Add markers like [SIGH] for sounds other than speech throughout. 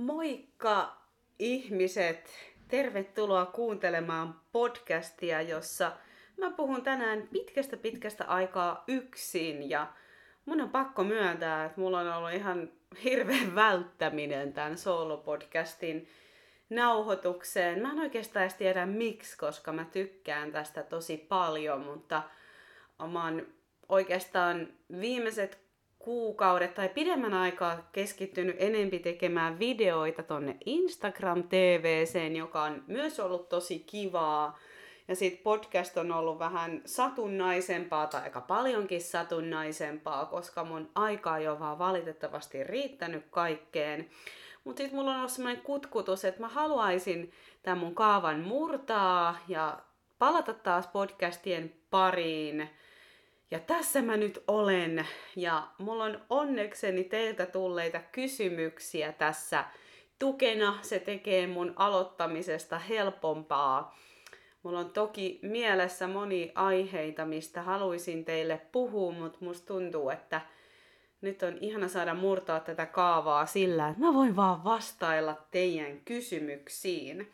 Moikka ihmiset! Tervetuloa kuuntelemaan podcastia, jossa mä puhun tänään pitkästä pitkästä aikaa yksin ja mun on pakko myöntää, että mulla on ollut ihan hirveän välttäminen tämän solo-podcastin nauhoitukseen. Mä en oikeastaan edes tiedä miksi, koska mä tykkään tästä tosi paljon, mutta oon oikeastaan viimeiset kuukaudet tai pidemmän aikaa keskittynyt enempi tekemään videoita tonne Instagram TVCen, joka on myös ollut tosi kivaa. Ja sitten podcast on ollut vähän satunnaisempaa tai aika paljonkin satunnaisempaa, koska mun aika ei ole vaan valitettavasti riittänyt kaikkeen. Mutta sitten mulla on ollut sellainen kutkutus, että mä haluaisin tämän mun kaavan murtaa ja palata taas podcastien pariin. Ja tässä mä nyt olen. Ja mulla on onnekseni teiltä tulleita kysymyksiä tässä tukena. Se tekee mun aloittamisesta helpompaa. Mulla on toki mielessä moni aiheita, mistä haluaisin teille puhua, mutta musta tuntuu, että nyt on ihana saada murtaa tätä kaavaa sillä, että mä voin vaan vastailla teidän kysymyksiin.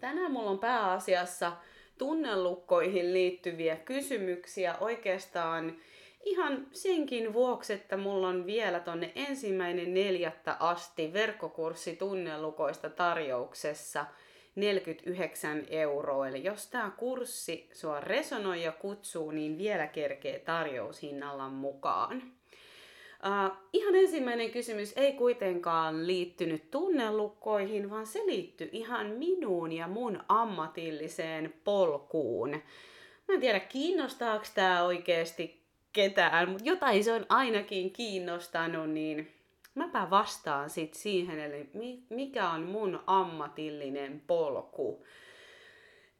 Tänään mulla on pääasiassa tunnelukkoihin liittyviä kysymyksiä oikeastaan ihan senkin vuoksi, että mulla on vielä tonne ensimmäinen neljättä asti verkkokurssi tunnelukoista tarjouksessa 49 euroa. Eli jos tämä kurssi sua resonoi ja kutsuu, niin vielä kerkee tarjoushinnalla mukaan. Uh, ihan ensimmäinen kysymys ei kuitenkaan liittynyt tunnelukkoihin, vaan se liittyy ihan minuun ja mun ammatilliseen polkuun. Mä en tiedä, kiinnostaako tämä oikeasti ketään, mutta jotain se on ainakin kiinnostanut, niin mäpä vastaan sit siihen, eli mikä on mun ammatillinen polku.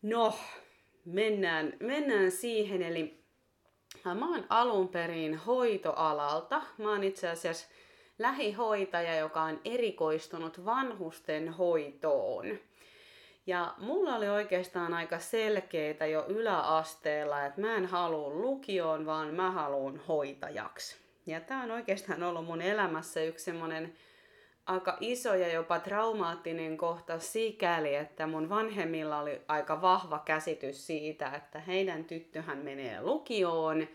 No, mennään, mennään siihen, eli Mä oon alun perin hoitoalalta. Mä oon itse asiassa lähihoitaja, joka on erikoistunut vanhusten hoitoon. Ja mulla oli oikeastaan aika selkeitä jo yläasteella, että mä en halua lukioon, vaan mä haluan hoitajaksi. Ja tää on oikeastaan ollut mun elämässä yksi semmonen aika iso ja jopa traumaattinen kohta sikäli, että mun vanhemmilla oli aika vahva käsitys siitä, että heidän tyttöhän menee lukioon.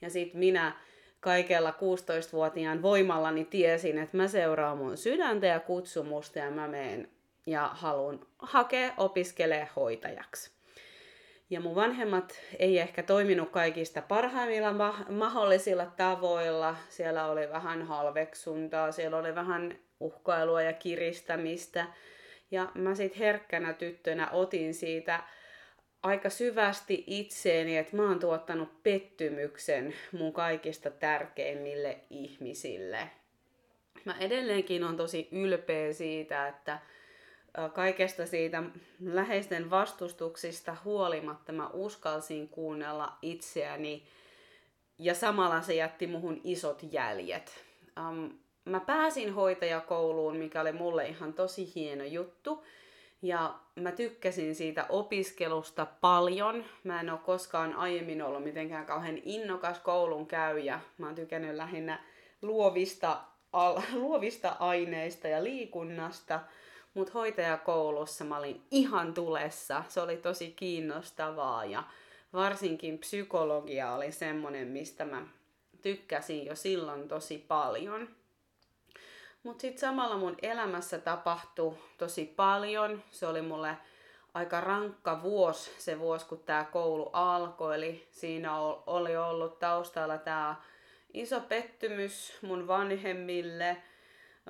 Ja sitten minä kaikella 16-vuotiaan voimallani tiesin, että mä seuraan mun sydäntä ja kutsumusta ja mä menen ja haluan hakea opiskelee hoitajaksi. Ja mun vanhemmat ei ehkä toiminut kaikista parhaimmilla ma- mahdollisilla tavoilla. Siellä oli vähän halveksuntaa, siellä oli vähän uhkailua ja kiristämistä. Ja mä sit herkkänä tyttönä otin siitä aika syvästi itseeni, että mä oon tuottanut pettymyksen mun kaikista tärkeimmille ihmisille. Mä edelleenkin on tosi ylpeä siitä, että kaikesta siitä läheisten vastustuksista huolimatta mä uskalsin kuunnella itseäni ja samalla se jätti muhun isot jäljet. Um, mä pääsin hoitajakouluun, mikä oli mulle ihan tosi hieno juttu. Ja mä tykkäsin siitä opiskelusta paljon. Mä en ole koskaan aiemmin ollut mitenkään kauhean innokas koulun käyjä. Mä oon tykännyt lähinnä luovista, al, [LAUGHS] luovista aineista ja liikunnasta. Mutta hoitajakoulussa mä olin ihan tulessa. Se oli tosi kiinnostavaa ja varsinkin psykologia oli semmonen, mistä mä tykkäsin jo silloin tosi paljon. Mutta sitten samalla mun elämässä tapahtui tosi paljon. Se oli mulle aika rankka vuosi, se vuosi kun tämä koulu alkoi. Eli siinä oli ollut taustalla tämä iso pettymys mun vanhemmille.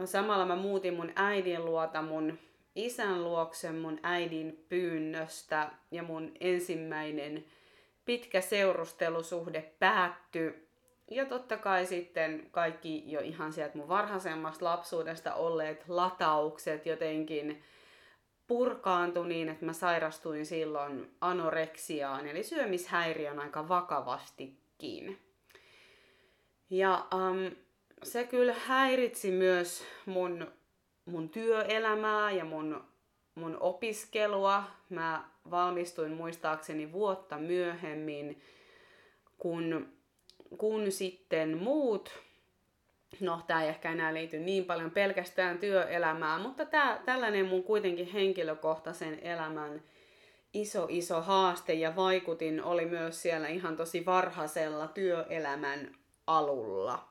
Samalla mä muutin mun äidin luota mun isän luokse mun äidin pyynnöstä ja mun ensimmäinen pitkä seurustelusuhde päättyi ja totta kai sitten kaikki jo ihan sieltä mun varhaisemmasta lapsuudesta olleet lataukset jotenkin purkaantui niin, että mä sairastuin silloin anoreksiaan, eli syömishäiriön aika vakavastikin. Ja um, se kyllä häiritsi myös mun, mun työelämää ja mun, mun opiskelua. Mä valmistuin muistaakseni vuotta myöhemmin, kun kun sitten muut no tämä ei ehkä enää liity niin paljon pelkästään työelämään, mutta tää, tällainen mun kuitenkin henkilökohtaisen elämän iso iso haaste ja vaikutin oli myös siellä ihan tosi varhaisella työelämän alulla.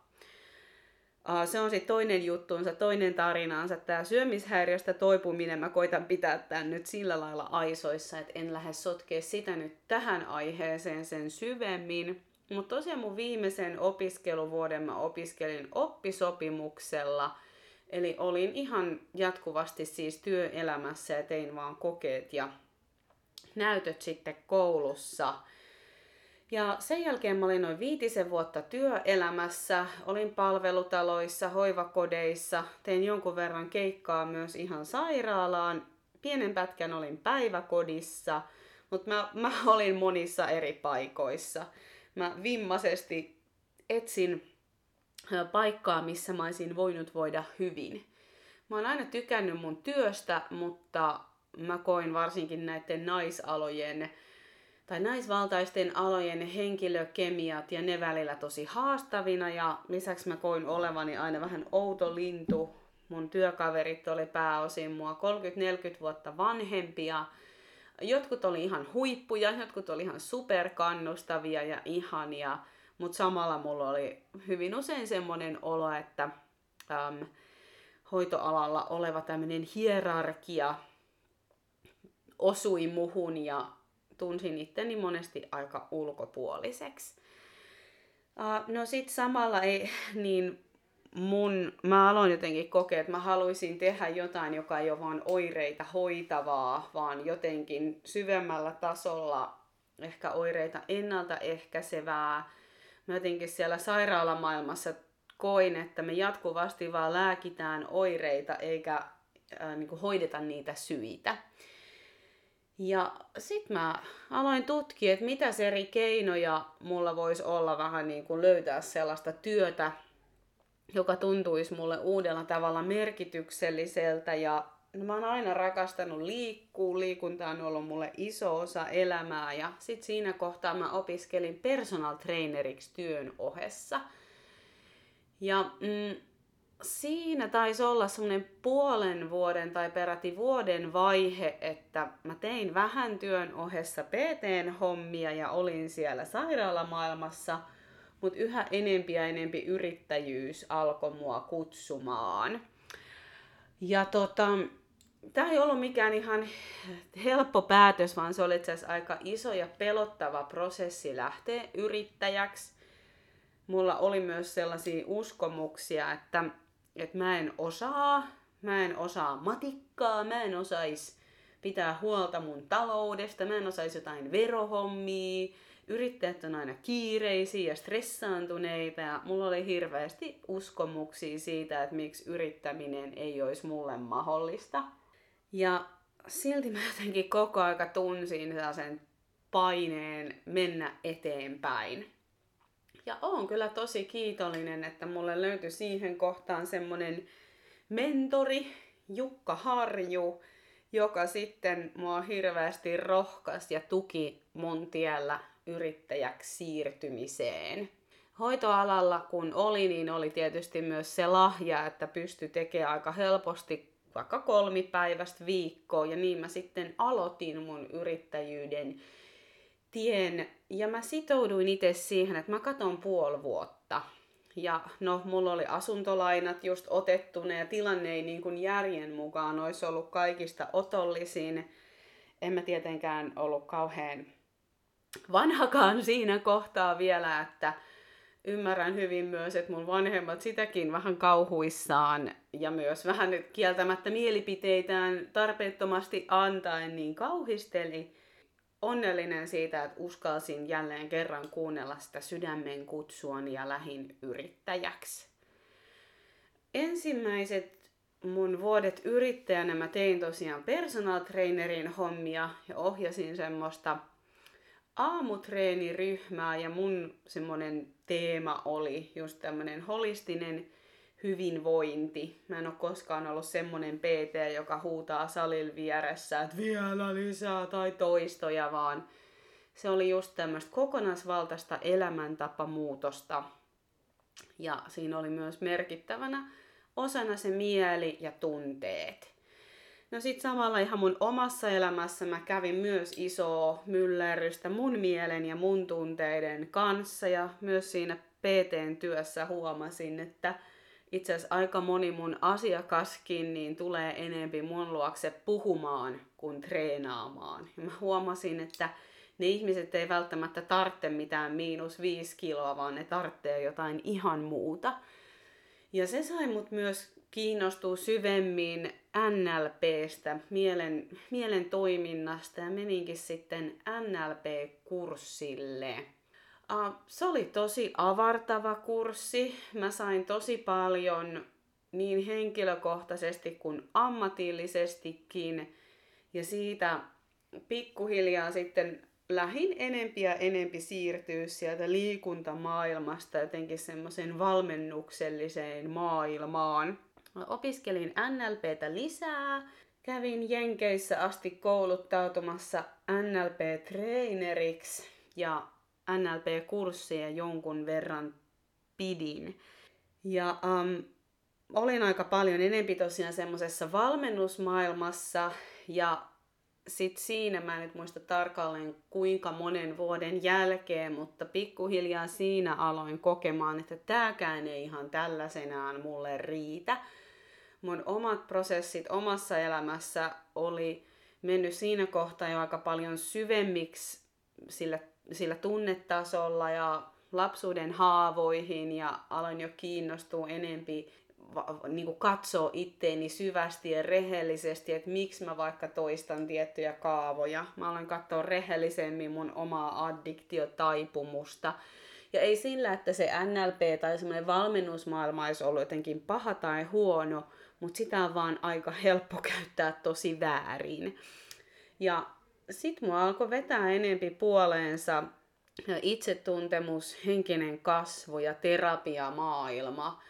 Se on sitten toinen juttuunsa, toinen tarinaansa. Tämä syömishäiriöstä toipuminen, mä koitan pitää tämän nyt sillä lailla aisoissa, että en lähde sotkea sitä nyt tähän aiheeseen sen syvemmin. Mutta tosiaan mun viimeisen opiskeluvuoden mä opiskelin oppisopimuksella, eli olin ihan jatkuvasti siis työelämässä ja tein vaan kokeet ja näytöt sitten koulussa. Ja sen jälkeen mä olin noin viitisen vuotta työelämässä, olin palvelutaloissa, hoivakodeissa, tein jonkun verran keikkaa myös ihan sairaalaan, pienen pätkän olin päiväkodissa, mutta mä, mä olin monissa eri paikoissa. Mä vimmaisesti etsin paikkaa, missä mä olisin voinut voida hyvin. Mä oon aina tykännyt mun työstä, mutta mä koin varsinkin näiden naisalojen tai naisvaltaisten alojen henkilökemiat ja ne välillä tosi haastavina ja lisäksi mä koin olevani aina vähän outo lintu. Mun työkaverit oli pääosin mua 30-40 vuotta vanhempia. Jotkut oli ihan huippuja, jotkut oli ihan superkannustavia ja ihania, mutta samalla mulla oli hyvin usein semmoinen olo, että äm, hoitoalalla oleva tämmöinen hierarkia osui muhun ja tunsin itteni monesti aika ulkopuoliseksi. Uh, no sit samalla ei, niin mun, mä aloin jotenkin kokea, että mä haluaisin tehdä jotain, joka ei ole vaan oireita hoitavaa, vaan jotenkin syvemmällä tasolla ehkä oireita ennaltaehkäisevää. Mä jotenkin siellä sairaalamaailmassa koin, että me jatkuvasti vaan lääkitään oireita eikä äh, niin hoideta niitä syitä. Ja sit mä aloin tutkia, että mitä eri keinoja mulla voisi olla vähän niin kuin löytää sellaista työtä, joka tuntuisi mulle uudella tavalla merkitykselliseltä. Ja mä oon aina rakastanut liikkuu, liikunta on ollut mulle iso osa elämää. Ja sit siinä kohtaa mä opiskelin personal traineriksi työn ohessa. Ja mm, siinä taisi olla semmoinen puolen vuoden tai peräti vuoden vaihe, että mä tein vähän työn ohessa PT-hommia ja olin siellä sairaalamaailmassa, mutta yhä enempi ja enempi yrittäjyys alkoi mua kutsumaan. Ja tota, tämä ei ollut mikään ihan helppo päätös, vaan se oli itse asiassa aika iso ja pelottava prosessi lähteä yrittäjäksi. Mulla oli myös sellaisia uskomuksia, että että mä en osaa, mä en osaa matikkaa, mä en osais pitää huolta mun taloudesta, mä en osais jotain verohommia, yrittäjät on aina kiireisiä ja stressaantuneita ja mulla oli hirveästi uskomuksia siitä, että miksi yrittäminen ei olisi mulle mahdollista. Ja silti mä jotenkin koko aika tunsin sen paineen mennä eteenpäin. Ja oon kyllä tosi kiitollinen, että mulle löytyi siihen kohtaan semmonen mentori, Jukka Harju, joka sitten mua hirveästi rohkas ja tuki mun tiellä yrittäjäksi siirtymiseen. Hoitoalalla kun oli, niin oli tietysti myös se lahja, että pystyi tekemään aika helposti vaikka kolmipäiväistä viikkoa, ja niin mä sitten aloitin mun yrittäjyyden tien ja mä sitouduin itse siihen, että mä katon puoli vuotta. Ja no, mulla oli asuntolainat just otettuna ja tilanne ei niin kuin järjen mukaan olisi ollut kaikista otollisin. En mä tietenkään ollut kauhean vanhakaan siinä kohtaa vielä, että ymmärrän hyvin myös, että mun vanhemmat sitäkin vähän kauhuissaan ja myös vähän nyt kieltämättä mielipiteitään tarpeettomasti antaen niin kauhisteli onnellinen siitä, että uskalsin jälleen kerran kuunnella sitä sydämen kutsuani ja lähin yrittäjäksi. Ensimmäiset mun vuodet yrittäjänä mä tein tosiaan personal trainerin hommia ja ohjasin semmoista aamutreeniryhmää ja mun semmonen teema oli just tämmönen holistinen hyvinvointi. Mä en ole koskaan ollut semmonen PT, joka huutaa salin vieressä, että vielä lisää tai toistoja, vaan se oli just tämmöistä kokonaisvaltaista elämäntapamuutosta Ja siinä oli myös merkittävänä osana se mieli ja tunteet. No sit samalla ihan mun omassa elämässä mä kävin myös isoa myllerrystä mun mielen ja mun tunteiden kanssa ja myös siinä PTn työssä huomasin, että itse asiassa aika moni mun asiakaskin niin tulee enempi mun luokse puhumaan kuin treenaamaan. Ja mä huomasin, että ne ihmiset ei välttämättä tarvitse mitään miinus viisi kiloa, vaan ne tarvitsee jotain ihan muuta. Ja se sai mut myös kiinnostua syvemmin NLPstä, mielen, mielen toiminnasta ja meninkin sitten NLP-kurssille. Se oli tosi avartava kurssi. Mä sain tosi paljon niin henkilökohtaisesti kuin ammatillisestikin. Ja siitä pikkuhiljaa sitten lähin enempi ja enempi siirtyä sieltä liikuntamaailmasta jotenkin semmoisen valmennukselliseen maailmaan. Mä opiskelin NLPtä lisää, kävin Jenkeissä asti kouluttautumassa NLP-traineriksi ja NLP-kursseja jonkun verran pidin. Ja um, olin aika paljon enempi tosiaan semmoisessa valmennusmaailmassa ja sitten siinä, mä en nyt muista tarkalleen kuinka monen vuoden jälkeen, mutta pikkuhiljaa siinä aloin kokemaan, että tääkään ei ihan tällaisenaan mulle riitä. Mun omat prosessit omassa elämässä oli mennyt siinä kohtaa jo aika paljon syvemmiksi sillä, sillä tunnetasolla ja lapsuuden haavoihin ja aloin jo kiinnostua enempi niin kuin katsoa itteeni syvästi ja rehellisesti, että miksi mä vaikka toistan tiettyjä kaavoja. Mä aloin katsoa rehellisemmin mun omaa addiktiotaipumus,ta Ja ei sillä, että se NLP tai semmoinen valmennusmaailma olisi ollut jotenkin paha tai huono, mutta sitä on vaan aika helppo käyttää tosi väärin. Ja sit mua alkoi vetää enempi puoleensa itsetuntemus, henkinen kasvu ja terapiamaailma.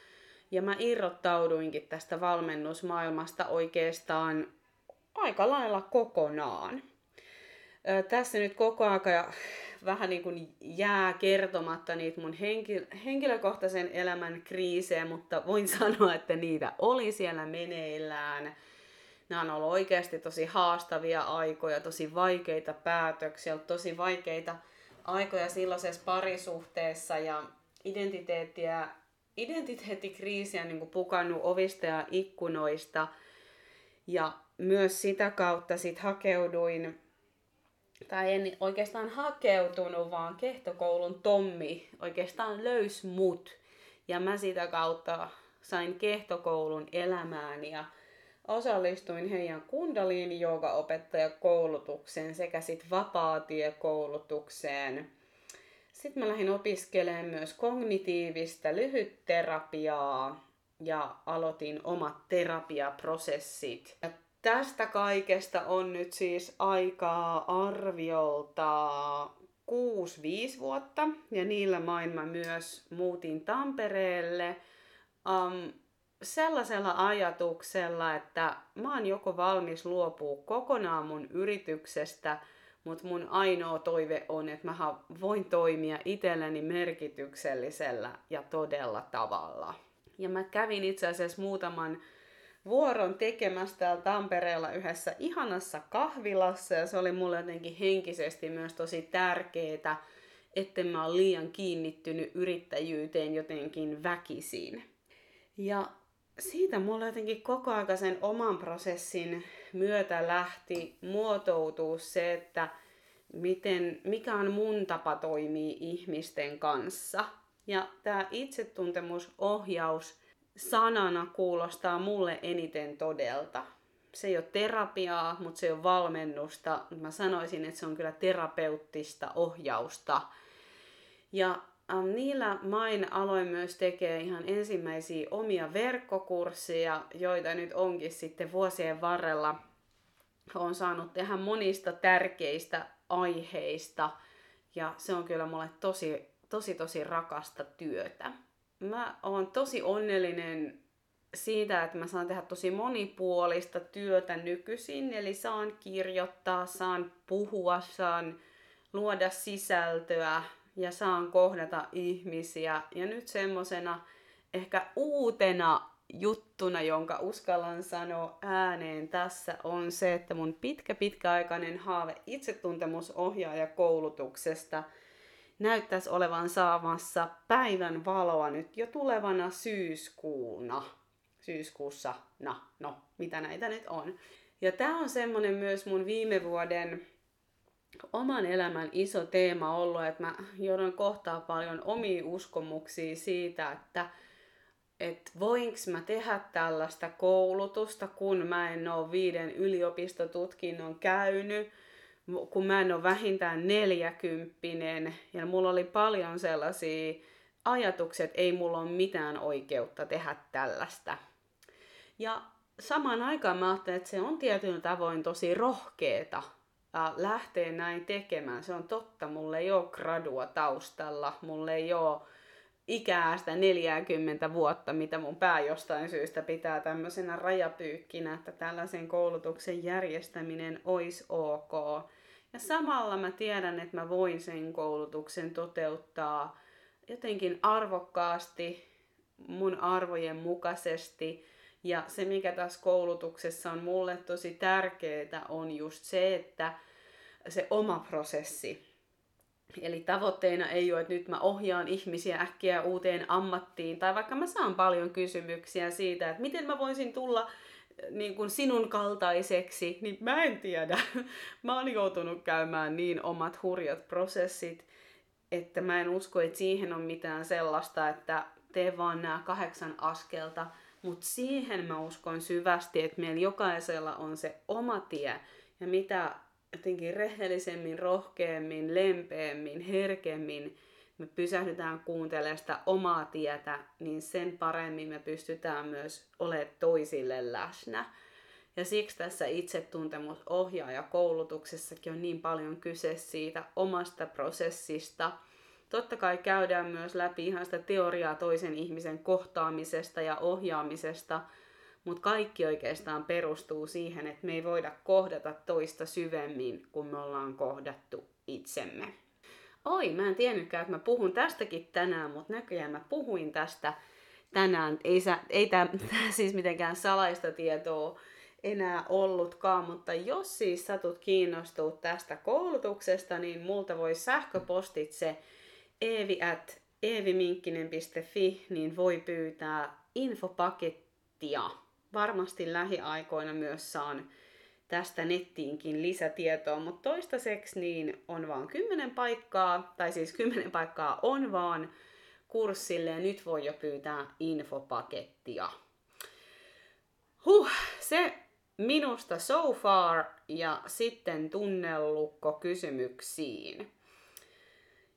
Ja mä irrottauduinkin tästä valmennusmaailmasta oikeastaan aika lailla kokonaan. Tässä nyt koko aika vähän niin kuin jää kertomatta niitä mun henkilökohtaisen elämän kriisejä, mutta voin [LAUGHS] sanoa, että niitä oli siellä meneillään. Nämä on ollut oikeasti tosi haastavia aikoja, tosi vaikeita päätöksiä, tosi vaikeita aikoja silloisessa parisuhteessa ja identiteettiä identiteettikriisiä niin pukannut ovista ja ikkunoista. Ja myös sitä kautta sit hakeuduin, tai en oikeastaan hakeutunut, vaan kehtokoulun Tommi oikeastaan löys mut. Ja mä sitä kautta sain kehtokoulun elämään ja osallistuin heidän kundaliini koulutukseen sekä sitten vapaatiekoulutukseen sitten mä lähdin opiskelemaan myös kognitiivista lyhytterapiaa ja aloitin omat terapiaprosessit. Ja tästä kaikesta on nyt siis aikaa arviolta 6-5 vuotta ja niillä main mä myös muutin Tampereelle um, sellaisella ajatuksella, että mä oon joko valmis luopua kokonaan mun yrityksestä – mutta mun ainoa toive on, että mä voin toimia itselleni merkityksellisellä ja todella tavalla. Ja mä kävin itse asiassa muutaman vuoron tekemässä täällä Tampereella yhdessä ihanassa kahvilassa ja se oli mulle jotenkin henkisesti myös tosi tärkeää, etten mä ole liian kiinnittynyt yrittäjyyteen jotenkin väkisin. Ja siitä mulla jotenkin koko ajan sen oman prosessin myötä lähti muotoutua se, että miten, mikä on mun tapa toimia ihmisten kanssa. Ja tämä itsetuntemusohjaus sanana kuulostaa mulle eniten todelta. Se ei ole terapiaa, mutta se ei ole valmennusta. Mä sanoisin, että se on kyllä terapeuttista ohjausta. Ja niillä main aloin myös tekee ihan ensimmäisiä omia verkkokursseja, joita nyt onkin sitten vuosien varrella on saanut tehdä monista tärkeistä aiheista ja se on kyllä mulle tosi, tosi, tosi rakasta työtä. Mä oon tosi onnellinen siitä, että mä saan tehdä tosi monipuolista työtä nykyisin, eli saan kirjoittaa, saan puhua, saan luoda sisältöä ja saan kohdata ihmisiä. Ja nyt semmosena ehkä uutena juttuna, jonka uskallan sanoa ääneen tässä, on se, että mun pitkä pitkäaikainen haave itsetuntemusohjaaja koulutuksesta näyttäisi olevan saamassa päivän valoa nyt jo tulevana syyskuuna. Syyskuussa, no, no, mitä näitä nyt on. Ja tämä on semmonen myös mun viime vuoden oman elämän iso teema ollut, että mä joudun kohtaa paljon omia uskomuksia siitä, että että voinko mä tehdä tällaista koulutusta, kun mä en ole viiden yliopistotutkinnon käynyt, kun mä en ole vähintään neljäkymppinen, ja mulla oli paljon sellaisia ajatuksia, että ei mulla ole mitään oikeutta tehdä tällaista. Ja samaan aikaan mä ajattelin, että se on tietyllä tavoin tosi rohkeeta lähteä näin tekemään. Se on totta, mulla ei ole gradua taustalla, mulla ei ole ikää sitä 40 vuotta, mitä mun pää jostain syystä pitää tämmöisenä rajapyykkinä, että tällaisen koulutuksen järjestäminen olisi ok. Ja samalla mä tiedän, että mä voin sen koulutuksen toteuttaa jotenkin arvokkaasti, mun arvojen mukaisesti. Ja se, mikä tässä koulutuksessa on mulle tosi tärkeää, on just se, että se oma prosessi, Eli tavoitteena ei ole, että nyt mä ohjaan ihmisiä äkkiä uuteen ammattiin, tai vaikka mä saan paljon kysymyksiä siitä, että miten mä voisin tulla äh, niin kuin sinun kaltaiseksi, niin mä en tiedä. [LAUGHS] Mä oon joutunut käymään niin omat hurjat prosessit, että mä en usko, että siihen on mitään sellaista, että tee vaan nämä kahdeksan askelta, mutta siihen mä uskon syvästi, että meillä jokaisella on se oma tie, ja mitä jotenkin rehellisemmin, rohkeammin, lempeämmin, herkemmin me pysähdytään kuuntelemaan sitä omaa tietä, niin sen paremmin me pystytään myös olemaan toisille läsnä. Ja siksi tässä itsetuntemusohjaaja koulutuksessakin on niin paljon kyse siitä omasta prosessista. Totta kai käydään myös läpi ihan sitä teoriaa toisen ihmisen kohtaamisesta ja ohjaamisesta – mutta kaikki oikeastaan perustuu siihen, että me ei voida kohdata toista syvemmin, kun me ollaan kohdattu itsemme. Oi, mä en tiennytkään, että mä puhun tästäkin tänään, mutta näköjään mä puhuin tästä tänään. Ei, ei tämä [LAUGHS] siis mitenkään salaista tietoa enää ollutkaan, mutta jos siis satut kiinnostua tästä koulutuksesta, niin multa voi sähköpostitse eevi niin voi pyytää infopakettia varmasti lähiaikoina myös saan tästä nettiinkin lisätietoa, mutta toistaiseksi niin on vaan 10 paikkaa, tai siis 10 paikkaa on vaan kurssille ja nyt voi jo pyytää infopakettia. Huh, se minusta so far ja sitten tunnellukko kysymyksiin.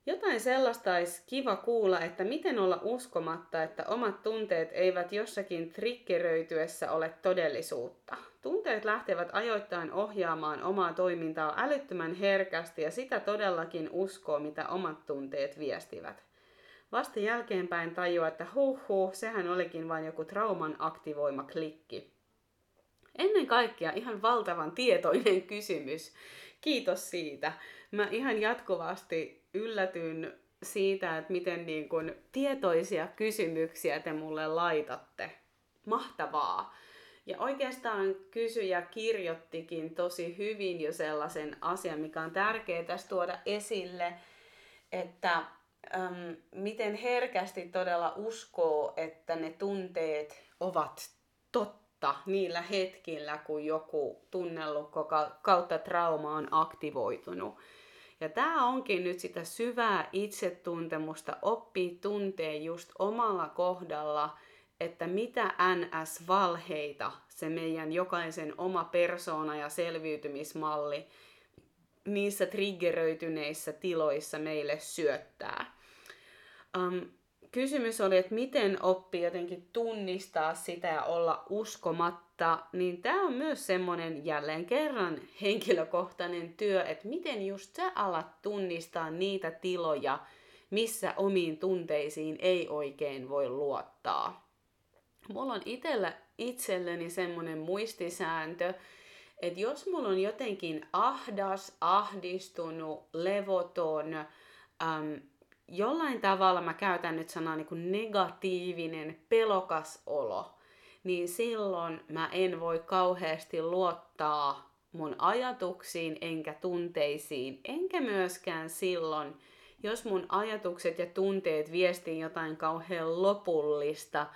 Jotain sellaista olisi kiva kuulla, että miten olla uskomatta, että omat tunteet eivät jossakin triggeröityessä ole todellisuutta. Tunteet lähtevät ajoittain ohjaamaan omaa toimintaa älyttömän herkästi ja sitä todellakin uskoo, mitä omat tunteet viestivät. Vasta jälkeenpäin tajuaa, että huh huh, sehän olikin vain joku trauman aktivoima klikki. Ennen kaikkea ihan valtavan tietoinen [LAUGHS] kysymys. Kiitos siitä. Mä ihan jatkuvasti yllätyn siitä, että miten niin kun tietoisia kysymyksiä te mulle laitatte. Mahtavaa! Ja oikeastaan kysyjä kirjoittikin tosi hyvin jo sellaisen asian, mikä on tärkeää tässä tuoda esille, että äm, miten herkästi todella uskoo, että ne tunteet ovat totta niillä hetkillä, kun joku tunnellukko kautta trauma on aktivoitunut. Ja tämä onkin nyt sitä syvää itsetuntemusta, oppii tuntee just omalla kohdalla, että mitä NS-valheita se meidän jokaisen oma persona ja selviytymismalli niissä triggeröityneissä tiloissa meille syöttää. Um, kysymys oli, että miten oppii jotenkin tunnistaa sitä ja olla uskomatta, niin tämä on myös semmoinen jälleen kerran henkilökohtainen työ, että miten just sä alat tunnistaa niitä tiloja, missä omiin tunteisiin ei oikein voi luottaa. Mulla on itellä, itselleni semmoinen muistisääntö, että jos mulla on jotenkin ahdas, ahdistunut, levoton, äm, jollain tavalla mä käytän nyt sanaa niin kuin negatiivinen, pelokas olo, niin silloin mä en voi kauheasti luottaa mun ajatuksiin enkä tunteisiin, enkä myöskään silloin, jos mun ajatukset ja tunteet viestii jotain kauhean lopullista,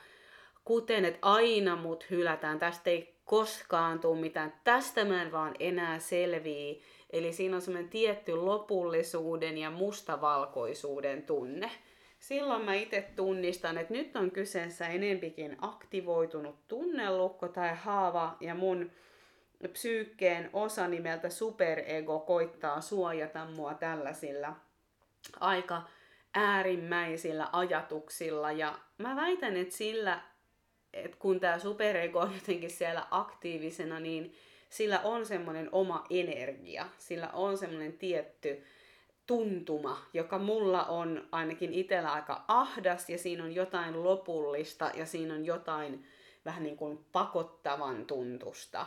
kuten että aina mut hylätään, tästä ei koskaan tule mitään, tästä mä en vaan enää selvii. Eli siinä on semmoinen tietty lopullisuuden ja mustavalkoisuuden tunne. Silloin mä itse tunnistan, että nyt on kyseessä enempikin aktivoitunut tunnelukko tai haava ja mun psyykkeen osa nimeltä superego koittaa suojata mua tällaisilla aika äärimmäisillä ajatuksilla. Ja mä väitän, että sillä, että kun tämä superego on jotenkin siellä aktiivisena, niin sillä on semmoinen oma energia, sillä on semmoinen tietty tuntuma, joka mulla on ainakin itsellä aika ahdas ja siinä on jotain lopullista ja siinä on jotain vähän niin kuin pakottavan tuntusta.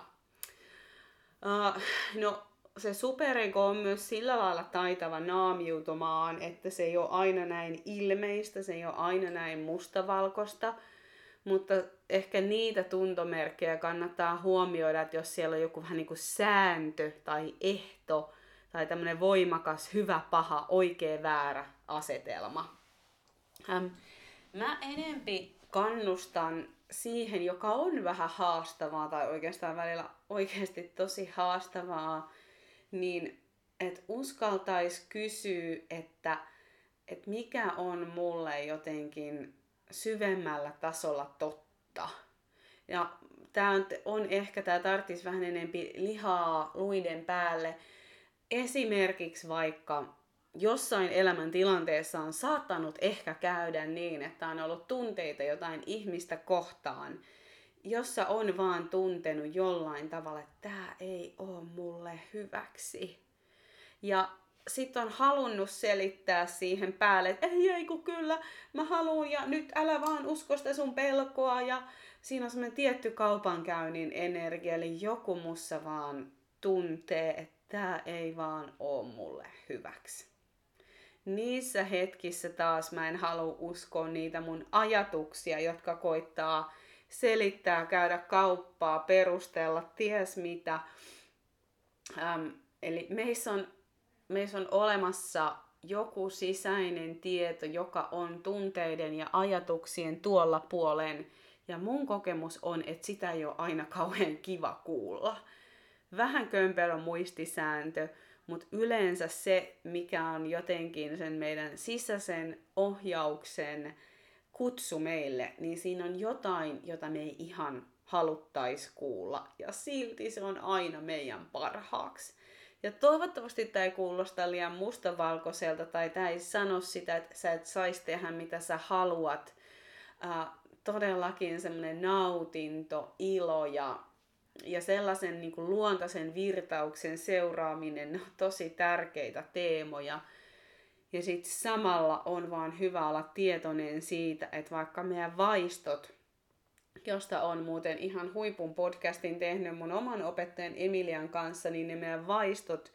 Uh, no se superego on myös sillä lailla taitava naamiutumaan, että se ei ole aina näin ilmeistä, se ei ole aina näin mustavalkoista, mutta ehkä niitä tuntomerkkejä kannattaa huomioida, että jos siellä on joku vähän niin kuin sääntö tai ehto tai tämmöinen voimakas, hyvä, paha, oikea, väärä asetelma. Ähm, mä enempi kannustan siihen, joka on vähän haastavaa tai oikeastaan välillä oikeasti tosi haastavaa, niin että uskaltais kysyä, että, että mikä on mulle jotenkin syvemmällä tasolla totta. Ja tämä on, ehkä, tämä tarvitsisi vähän enempi lihaa luiden päälle. Esimerkiksi vaikka jossain elämän tilanteessa on saattanut ehkä käydä niin, että on ollut tunteita jotain ihmistä kohtaan, jossa on vaan tuntenut jollain tavalla, että tämä ei ole mulle hyväksi. Ja sitten on halunnut selittää siihen päälle, että ei, ei kun kyllä, mä haluan ja nyt älä vaan usko sitä sun pelkoa ja siinä on semmoinen tietty kaupankäynnin energia, eli joku mussa vaan tuntee, että tämä ei vaan ole mulle hyväksi. Niissä hetkissä taas mä en halua uskoa niitä mun ajatuksia, jotka koittaa selittää, käydä kauppaa, perustella, ties mitä. Ähm, eli meissä on, meissä on olemassa joku sisäinen tieto, joka on tunteiden ja ajatuksien tuolla puolen. Ja mun kokemus on, että sitä ei ole aina [LAUGHS] kauhean kiva kuulla. Vähän kömpelö muistisääntö, mutta yleensä se, mikä on jotenkin sen meidän sisäisen ohjauksen kutsu meille, niin siinä on jotain, jota me ei ihan haluttais kuulla. Ja silti se on aina meidän parhaaksi. Ja toivottavasti tämä ei kuulosta liian mustavalkoiselta tai tämä ei sano sitä, että sä et saisi tehdä mitä sä haluat. Äh, todellakin semmoinen nautinto, ilo ja, ja sellaisen niin kuin luontaisen virtauksen seuraaminen on tosi tärkeitä teemoja – ja sitten samalla on vaan hyvä olla tietoinen siitä, että vaikka meidän vaistot, josta on muuten ihan huipun podcastin tehnyt mun oman opettajan Emilian kanssa, niin ne meidän vaistot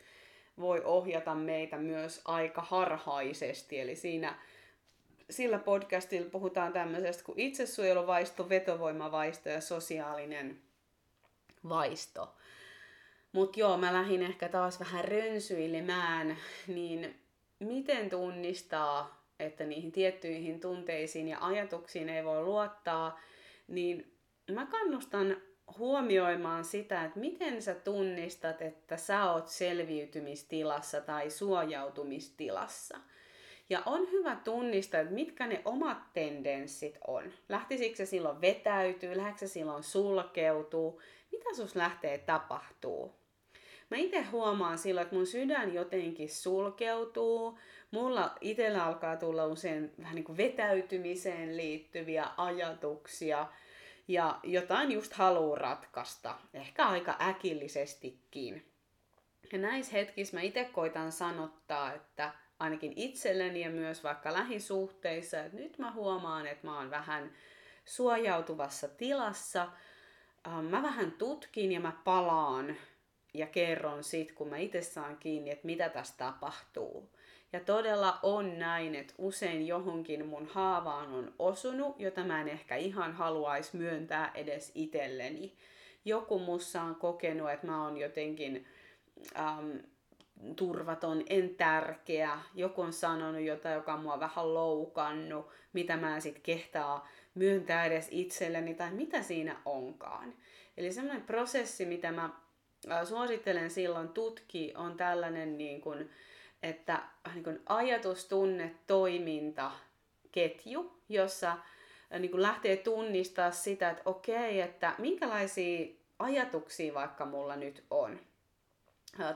voi ohjata meitä myös aika harhaisesti. Eli siinä sillä podcastilla puhutaan tämmöisestä kuin itsesuojeluvaisto, vetovoimavaisto ja sosiaalinen vaisto. Mutta joo, mä lähdin ehkä taas vähän rönsyilemään, niin miten tunnistaa, että niihin tiettyihin tunteisiin ja ajatuksiin ei voi luottaa, niin mä kannustan huomioimaan sitä, että miten sä tunnistat, että sä oot selviytymistilassa tai suojautumistilassa. Ja on hyvä tunnistaa, että mitkä ne omat tendenssit on. Lähtisikö se silloin vetäytyy, lähdetkö se silloin sulkeutuu, mitä sus lähtee tapahtuu. Mä itse huomaan silloin, että mun sydän jotenkin sulkeutuu. Mulla itsellä alkaa tulla usein vähän niin kuin vetäytymiseen liittyviä ajatuksia ja jotain just haluu ratkaista, ehkä aika äkillisestikin. Ja näissä hetkissä mä itse koitan sanottaa, että ainakin itselleni ja myös vaikka lähisuhteissa, että nyt mä huomaan, että mä oon vähän suojautuvassa tilassa. Mä vähän tutkin ja mä palaan ja kerron sit, kun mä itse saan kiinni, että mitä tässä tapahtuu. Ja todella on näin, että usein johonkin mun haavaan on osunut, jota mä en ehkä ihan haluaisi myöntää edes itselleni. Joku mussa on kokenut, että mä oon jotenkin ähm, turvaton, en tärkeä. Joku on sanonut jotain, joka on mua vähän loukannut, mitä mä en sit kehtaa myöntää edes itselleni tai mitä siinä onkaan. Eli semmoinen prosessi, mitä mä suosittelen silloin tutki, on tällainen niin kuin, että niin kuin ajatus, tunne, toiminta, ketju, jossa niin kuin lähtee tunnistaa sitä, että okei, että minkälaisia ajatuksia vaikka mulla nyt on.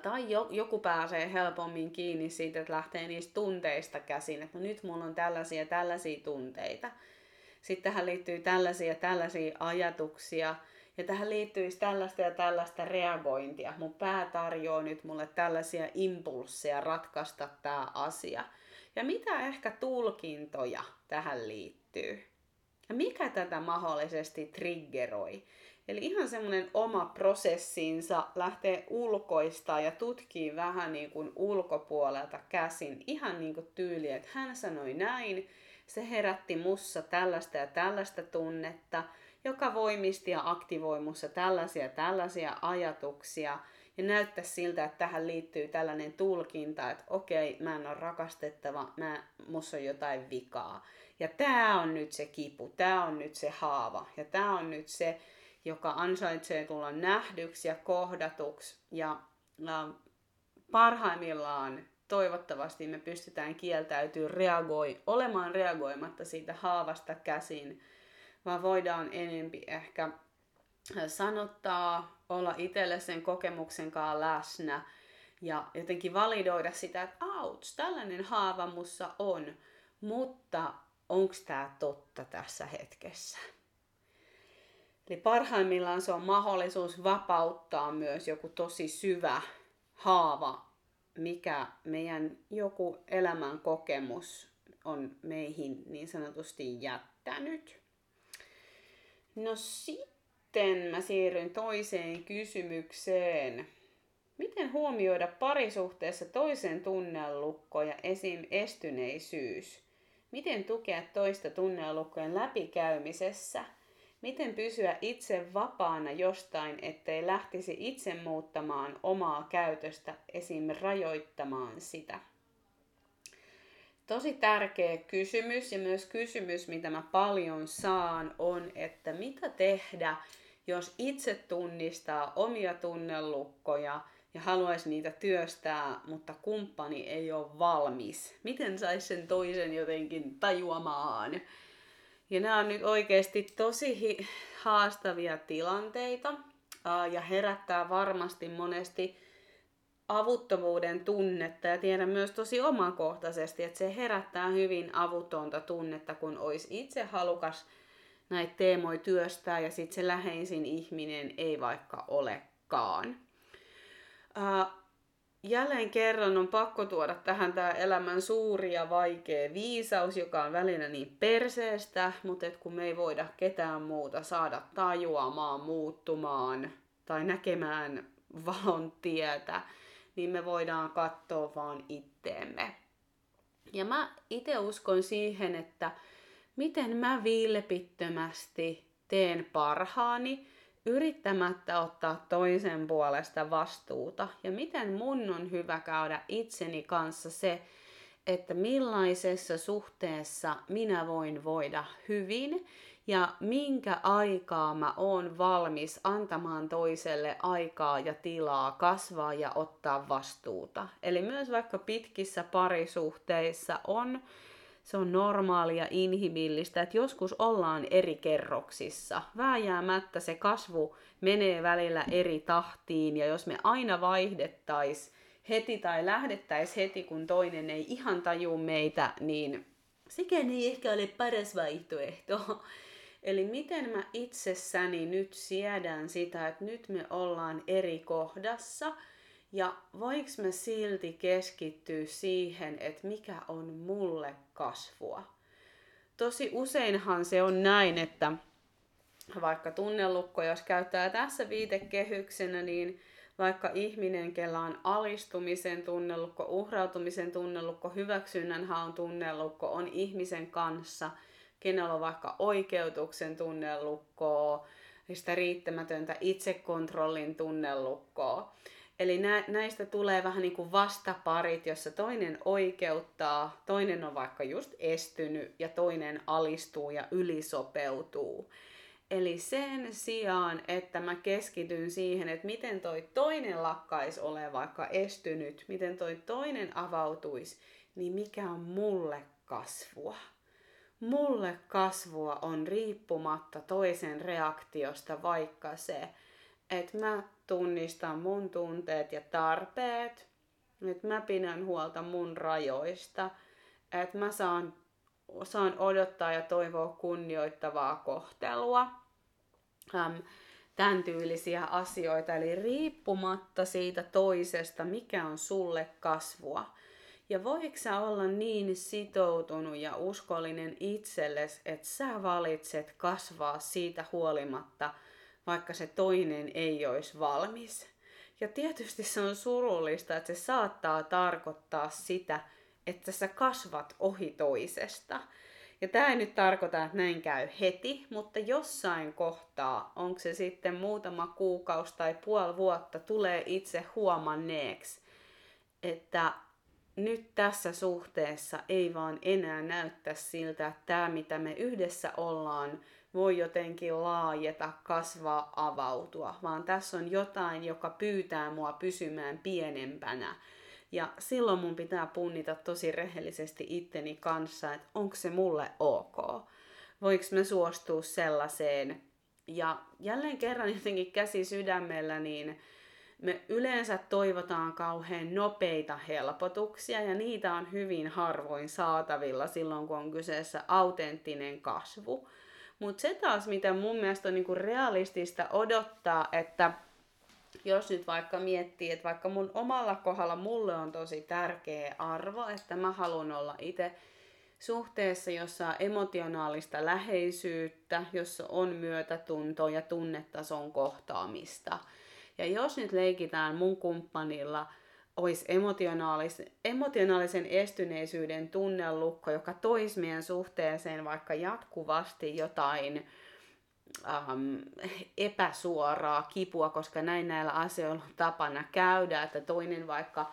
Tai joku pääsee helpommin kiinni siitä, että lähtee niistä tunteista käsin, että no nyt mulla on tällaisia tällaisia tunteita. Sitten tähän liittyy tällaisia tällaisia ajatuksia, ja tähän liittyisi tällaista ja tällaista reagointia. Mun pää tarjoaa nyt mulle tällaisia impulsseja ratkaista tämä asia. Ja mitä ehkä tulkintoja tähän liittyy? Ja mikä tätä mahdollisesti triggeroi? Eli ihan semmoinen oma prosessinsa lähtee ulkoista ja tutkii vähän niin kuin ulkopuolelta käsin. Ihan niin kuin tyyli, että hän sanoi näin, se herätti mussa tällaista ja tällaista tunnetta, joka voimisti ja aktivoi mussa tällaisia tällaisia ajatuksia. Ja näyttää siltä, että tähän liittyy tällainen tulkinta, että okei, mä en ole rakastettava, mä, mussa on jotain vikaa. Ja tämä on nyt se kipu, tämä on nyt se haava ja tämä on nyt se, joka ansaitsee tulla nähdyksi ja kohdatuksi. Ja, ja parhaimmillaan toivottavasti me pystytään kieltäytyy reagoi, olemaan reagoimatta siitä haavasta käsin, vaan voidaan enempi ehkä sanottaa, olla itselle sen kokemuksen kanssa läsnä ja jotenkin validoida sitä, että auts, tällainen haava mussa on, mutta onko tämä totta tässä hetkessä? Eli parhaimmillaan se on mahdollisuus vapauttaa myös joku tosi syvä haava, mikä meidän joku elämän kokemus on meihin niin sanotusti jättänyt. No sitten mä siirryn toiseen kysymykseen. Miten huomioida parisuhteessa toisen tunnelukko ja esim. estyneisyys? Miten tukea toista tunnelukkojen läpikäymisessä – Miten pysyä itse vapaana jostain, ettei lähtisi itse muuttamaan omaa käytöstä, esim. rajoittamaan sitä? Tosi tärkeä kysymys ja myös kysymys, mitä mä paljon saan, on, että mitä tehdä, jos itse tunnistaa omia tunnelukkoja ja haluaisi niitä työstää, mutta kumppani ei ole valmis. Miten saisi sen toisen jotenkin tajuamaan? Ja nämä on nyt oikeasti tosi haastavia tilanteita ja herättää varmasti monesti avuttomuuden tunnetta ja tiedän myös tosi omakohtaisesti, että se herättää hyvin avutonta tunnetta, kun olisi itse halukas näitä teemoja työstää ja sitten se läheisin ihminen ei vaikka olekaan. Jälleen kerran on pakko tuoda tähän tämä elämän suuri ja vaikea viisaus, joka on välillä niin perseestä, mutta et kun me ei voida ketään muuta saada tajuamaan, muuttumaan tai näkemään valon tietä, niin me voidaan katsoa vaan itteemme. Ja mä itse uskon siihen, että miten mä vilpittömästi teen parhaani, yrittämättä ottaa toisen puolesta vastuuta ja miten mun on hyvä käydä itseni kanssa se, että millaisessa suhteessa minä voin voida hyvin ja minkä aikaa mä oon valmis antamaan toiselle aikaa ja tilaa kasvaa ja ottaa vastuuta. Eli myös vaikka pitkissä parisuhteissa on se on normaalia, inhimillistä, että joskus ollaan eri kerroksissa. Vääjäämättä se kasvu menee välillä eri tahtiin ja jos me aina vaihdettaisiin heti tai lähdettäisiin heti, kun toinen ei ihan taju meitä, niin sekään ei ehkä ole paras vaihtoehto. Eli miten mä itsessäni nyt siedän sitä, että nyt me ollaan eri kohdassa – ja voiko mä silti keskittyä siihen, että mikä on mulle kasvua? Tosi useinhan se on näin, että vaikka tunnelukko, jos käyttää tässä viitekehyksenä, niin vaikka ihminen, kellä on alistumisen tunnelukko, uhrautumisen tunnelukko, hyväksynnän haun tunnelukko, on ihmisen kanssa, kenellä on vaikka oikeutuksen tunnelukkoa, sitä riittämätöntä itsekontrollin tunnelukkoa. Eli näistä tulee vähän niin kuin vastaparit, jossa toinen oikeuttaa, toinen on vaikka just estynyt ja toinen alistuu ja ylisopeutuu. Eli sen sijaan, että mä keskityn siihen, että miten toi toinen lakkais ole vaikka estynyt, miten toi toinen avautuisi, niin mikä on mulle kasvua. Mulle kasvua on riippumatta toisen reaktiosta vaikka se, että mä tunnistan mun tunteet ja tarpeet, että mä pidän huolta mun rajoista, että mä saan, saan odottaa ja toivoa kunnioittavaa kohtelua, äm, tämän tyylisiä asioita, eli riippumatta siitä toisesta, mikä on sulle kasvua. Ja voiko sä olla niin sitoutunut ja uskollinen itsellesi, että sä valitset kasvaa siitä huolimatta, vaikka se toinen ei olisi valmis. Ja tietysti se on surullista, että se saattaa tarkoittaa sitä, että sä kasvat ohi toisesta. Ja tämä ei nyt tarkoita, että näin käy heti, mutta jossain kohtaa, onko se sitten muutama kuukausi tai puoli vuotta, tulee itse huomanneeksi, että nyt tässä suhteessa ei vaan enää näyttä siltä, että tämä mitä me yhdessä ollaan voi jotenkin laajeta, kasvaa, avautua, vaan tässä on jotain, joka pyytää mua pysymään pienempänä. Ja silloin mun pitää punnita tosi rehellisesti itteni kanssa, että onko se mulle ok. Voinko mä suostua sellaiseen. Ja jälleen kerran jotenkin käsi sydämellä, niin me yleensä toivotaan kauhean nopeita helpotuksia ja niitä on hyvin harvoin saatavilla silloin, kun on kyseessä autenttinen kasvu. Mutta se taas, mitä mun mielestä on niinku realistista odottaa, että jos nyt vaikka miettii, että vaikka mun omalla kohdalla mulle on tosi tärkeä arvo, että mä haluan olla itse suhteessa, jossa on emotionaalista läheisyyttä, jossa on myötätuntoa ja tunnetason kohtaamista. Ja jos nyt leikitään mun kumppanilla – olisi emotionaalis, emotionaalisen estyneisyyden tunnelukko, joka toisi meidän suhteeseen vaikka jatkuvasti jotain ähm, epäsuoraa kipua, koska näin näillä asioilla on tapana käydä, että toinen vaikka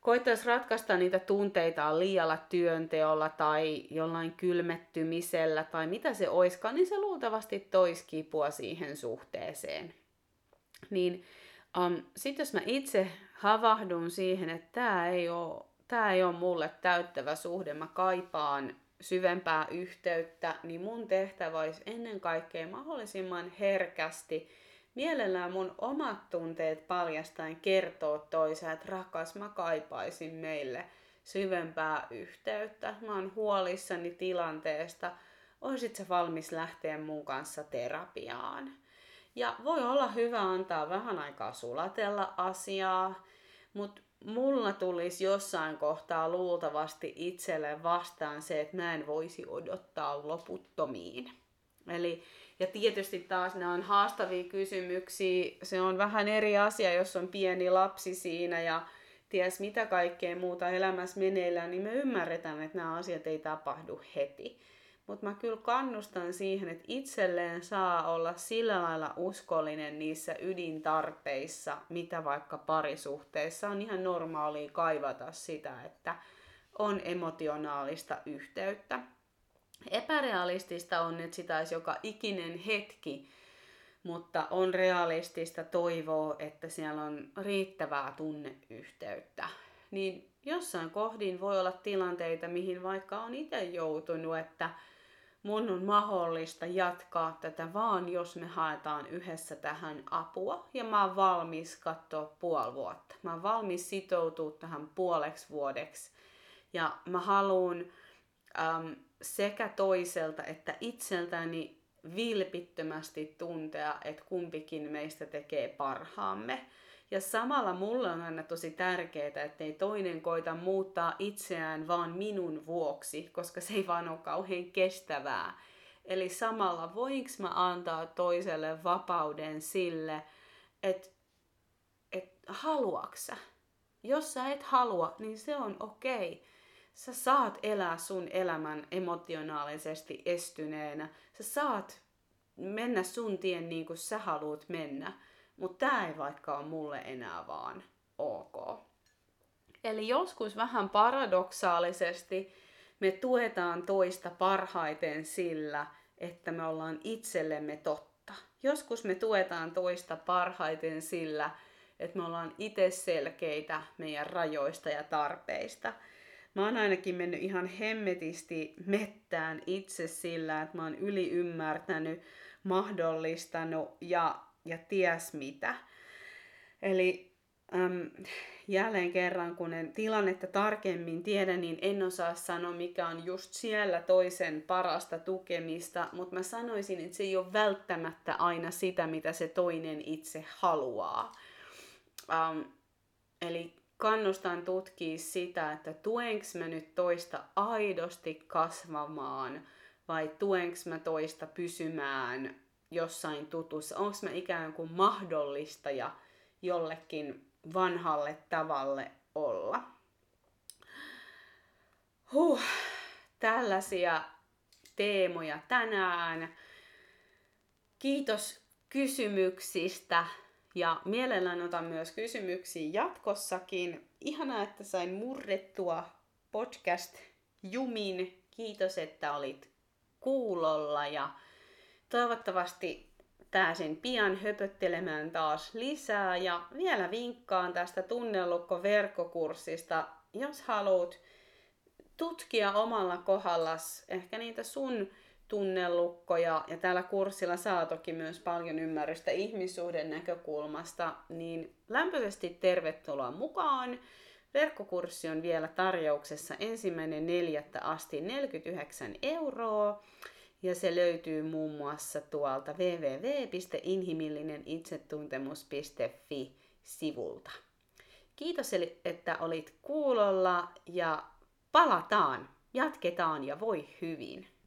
koittaisi ratkaista niitä tunteita liialla työnteolla tai jollain kylmettymisellä tai mitä se oiskaan, niin se luultavasti toisi kipua siihen suhteeseen. Niin um, sitten jos mä itse havahdun siihen, että tämä ei ole, tämä ei ole mulle täyttävä suhde, mä kaipaan syvempää yhteyttä, niin mun tehtävä olisi ennen kaikkea mahdollisimman herkästi mielellään mun omat tunteet paljastain kertoa toiseen, että rakas, mä kaipaisin meille syvempää yhteyttä. Mä oon huolissani tilanteesta. Oisit se valmis lähteä mun kanssa terapiaan? Ja voi olla hyvä antaa vähän aikaa sulatella asiaa, mutta mulla tulisi jossain kohtaa luultavasti itselle vastaan se, että mä en voisi odottaa loputtomiin. Eli, ja tietysti taas nämä on haastavia kysymyksiä. Se on vähän eri asia, jos on pieni lapsi siinä ja ties mitä kaikkea muuta elämässä meneillään, niin me ymmärretään, että nämä asiat ei tapahdu heti. Mutta mä kyllä kannustan siihen, että itselleen saa olla sillä lailla uskollinen niissä ydintarpeissa, mitä vaikka parisuhteissa on ihan normaalia kaivata sitä, että on emotionaalista yhteyttä. Epärealistista on, että sitä olisi joka ikinen hetki, mutta on realistista toivoa, että siellä on riittävää tunneyhteyttä. Niin jossain kohdin voi olla tilanteita, mihin vaikka on itse joutunut, että mun on mahdollista jatkaa tätä vaan, jos me haetaan yhdessä tähän apua. Ja mä oon valmis katsoa puoli vuotta. Mä oon valmis sitoutua tähän puoleksi vuodeksi. Ja mä haluan äm, sekä toiselta että itseltäni vilpittömästi tuntea, että kumpikin meistä tekee parhaamme. Ja samalla mulle on aina tosi tärkeää, että ei toinen koita muuttaa itseään vaan minun vuoksi, koska se ei vaan ole kauhean kestävää. Eli samalla voinko mä antaa toiselle vapauden sille, että et haluaksa. Jos sä et halua, niin se on okei. Okay. Sä saat elää sun elämän emotionaalisesti estyneenä. Sä saat mennä sun tien niin kuin sä haluat mennä. Mutta tää ei vaikka ole mulle enää vaan ok. Eli joskus vähän paradoksaalisesti me tuetaan toista parhaiten sillä, että me ollaan itsellemme totta. Joskus me tuetaan toista parhaiten sillä, että me ollaan itse selkeitä meidän rajoista ja tarpeista. Mä oon ainakin mennyt ihan hemmetisti mettään itse sillä, että mä oon yli ymmärtänyt, mahdollistanut ja, ja ties mitä. Eli äm, jälleen kerran, kun en tilannetta tarkemmin tiedä, niin en osaa sanoa, mikä on just siellä toisen parasta tukemista, mutta mä sanoisin, että se ei ole välttämättä aina sitä, mitä se toinen itse haluaa. Um, eli kannustan tutkia sitä, että tuenks mä nyt toista aidosti kasvamaan vai tuenks mä toista pysymään jossain tutussa. Onko mä ikään kuin mahdollistaja jollekin vanhalle tavalle olla. Huh, tällaisia teemoja tänään. Kiitos kysymyksistä ja mielellään otan myös kysymyksiä jatkossakin. Ihanaa, että sain murrettua podcast-jumin. Kiitos, että olit kuulolla ja toivottavasti pääsen pian höpöttelemään taas lisää ja vielä vinkkaan tästä tunnelukko-verkkokurssista, jos haluat tutkia omalla kohdallas ehkä niitä sun tunnelukkoja, ja tällä kurssilla saa toki myös paljon ymmärrystä ihmissuhden näkökulmasta, niin lämpöisesti tervetuloa mukaan. Verkkokurssi on vielä tarjouksessa ensimmäinen neljättä asti 49 euroa. Ja se löytyy muun muassa tuolta www.inhimillinenitsetuntemus.fi sivulta. Kiitos, että olit kuulolla ja palataan, jatketaan ja voi hyvin.